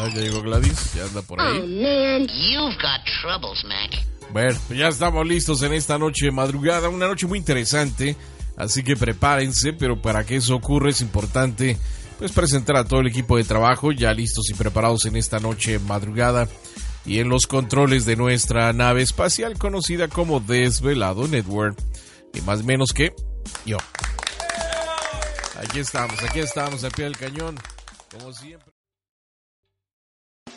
Ahí ya llegó Gladys, ya anda por ahí. Oh man, you've got troubles, Mac. Bueno, pues ya estamos listos en esta noche madrugada, una noche muy interesante, así que prepárense, pero para que eso ocurra es importante pues presentar a todo el equipo de trabajo ya listos y preparados en esta noche madrugada y en los controles de nuestra nave espacial conocida como Desvelado Network, y más o menos que yo. Aquí estamos, aquí estamos al pie del cañón, como siempre.